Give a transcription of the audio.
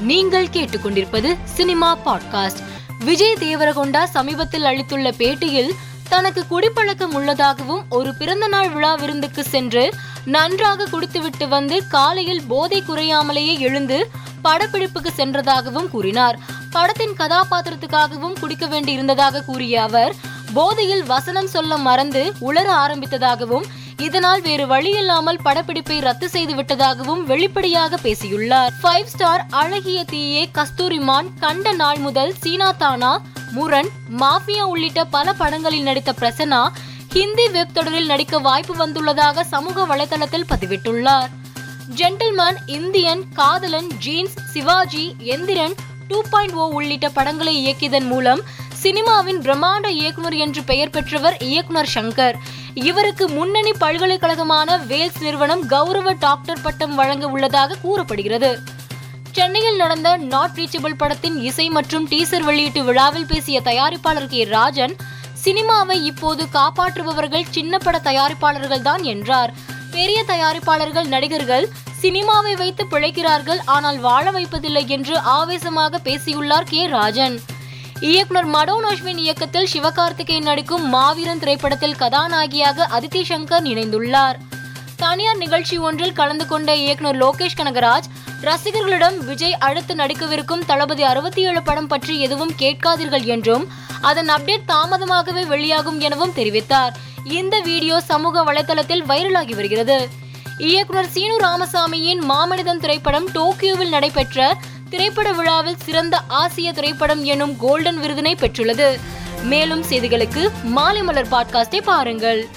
நீங்கள் கேட்டுக்கொண்டிருப்பது cinema podcast. Vijay Deverakonda சமீபத்தில் அளித்துள்ள பேட்டியில் தனக்கு குடிப்பழக்கம் உள்ளதாகவும் ஒரு பிறந்தநாள் விழா விருந்துக்கு சென்று நன்றாக குடித்துவிட்டு வந்து காலையில் போதை குறையாமலேயே எழுந்து படப்பிடிப்புக்கு சென்றதாகவும் கூறினார். படத்தின் கதாபாத்திரத்துக்காகவும் குடிக்க வேண்டி இருந்ததாக கூறிய அவர் போதையில் வசனம் சொல்ல மறந்து உளர ஆரம்பித்ததாகவும் இதனால் வேறு வழியில்லாமல் படப்பிடிப்பை ரத்து செய்து விட்டதாகவும் வெளிப்படையாக பேசியுள்ளார். ஃபைவ் ஸ்டார் அழகிய தீயே கஸ்தூரிமான் கண்ட நாள் முதல் சீனா தானா முரண் மாஃபியா உள்ளிட்ட பல படங்களில் நடித்த பிரசன்னா ஹிந்தி வெப் தொடரில் நடிக்க வாய்ப்பு வந்துள்ளதாக சமூக வலைதளத்தில் பதிவிட்டுள்ளார். Gentleman Indian Kadhalan Jeans Sivaji Enthiran two point O உள்ளிட்ட படங்களை இயக்கியதன் மூலம் சினிமாவின் பிரம்மாண்ட இயக்குனர் என்று பெயர் பெற்றவர் இயக்குனர் சங்கர். இவருக்கு முன்னணி பல்கலைக்கழகமான வேல்ஸ் நிறுவனம் கௌரவ டாக்டர் பட்டம் வழங்க உள்ளதாக கூறப்படுகிறது. சென்னையில் நடந்த நாட் ரீச்சபிள் படத்தின் இசை மற்றும் டீசர் வெளியீட்டு விழாவில் பேசிய தயாரிப்பாளர் கே. ராஜன் சினிமாவை இப்போது காப்பாற்றுபவர்கள் சின்ன பட தயாரிப்பாளர்கள் தான் என்றார். பெரிய தயாரிப்பாளர்கள் நடிகர்கள் சினிமாவை வைத்து பிழைக்கிறார்கள் ஆனால் வாழ வைப்பதில்லை என்று ஆவேசமாக பேசியுள்ளார் கே. ராஜன். இயக்குனர் மடோன் அஸ்வின் இயக்கத்தில் சிவகார்த்திகேயன் நடிக்கும் மாவீரன் திரைப்படத்தில் கதாநாயகியாக அதித்தி சங்கர் இணைந்துள்ளார். தனியார் நிகழ்ச்சி ஒன்றில் கலந்து கொண்ட இயக்குனர் லோகேஷ் கனகராஜ் ரசிகர்களிடம் விஜய் அடுத்து நடிக்கவிருக்கும் தளபதி அறுபத்தி ஏழு படம் பற்றி எதுவும் கேட்காதீர்கள் என்றும் அதன் அப்டேட் தாமதமாகவே வெளியாகும் எனவும் தெரிவித்தார். இந்த வீடியோ சமூக வலைதளத்தில் வைரலாகி வருகிறது. இயக்குனர் சீனு ராமசாமியின் மாமனிதன் திரைப்படம் டோக்கியோவில் நடைபெற்ற திரைப்பட விழாவில் சிறந்த ஆசிய திரைப்படம் எனும் கோல்டன் விருதினை பெற்றுள்ளது. மேலும் செய்திகளுக்கு மாலை மலர் பாட்காஸ்டை பாருங்கள்.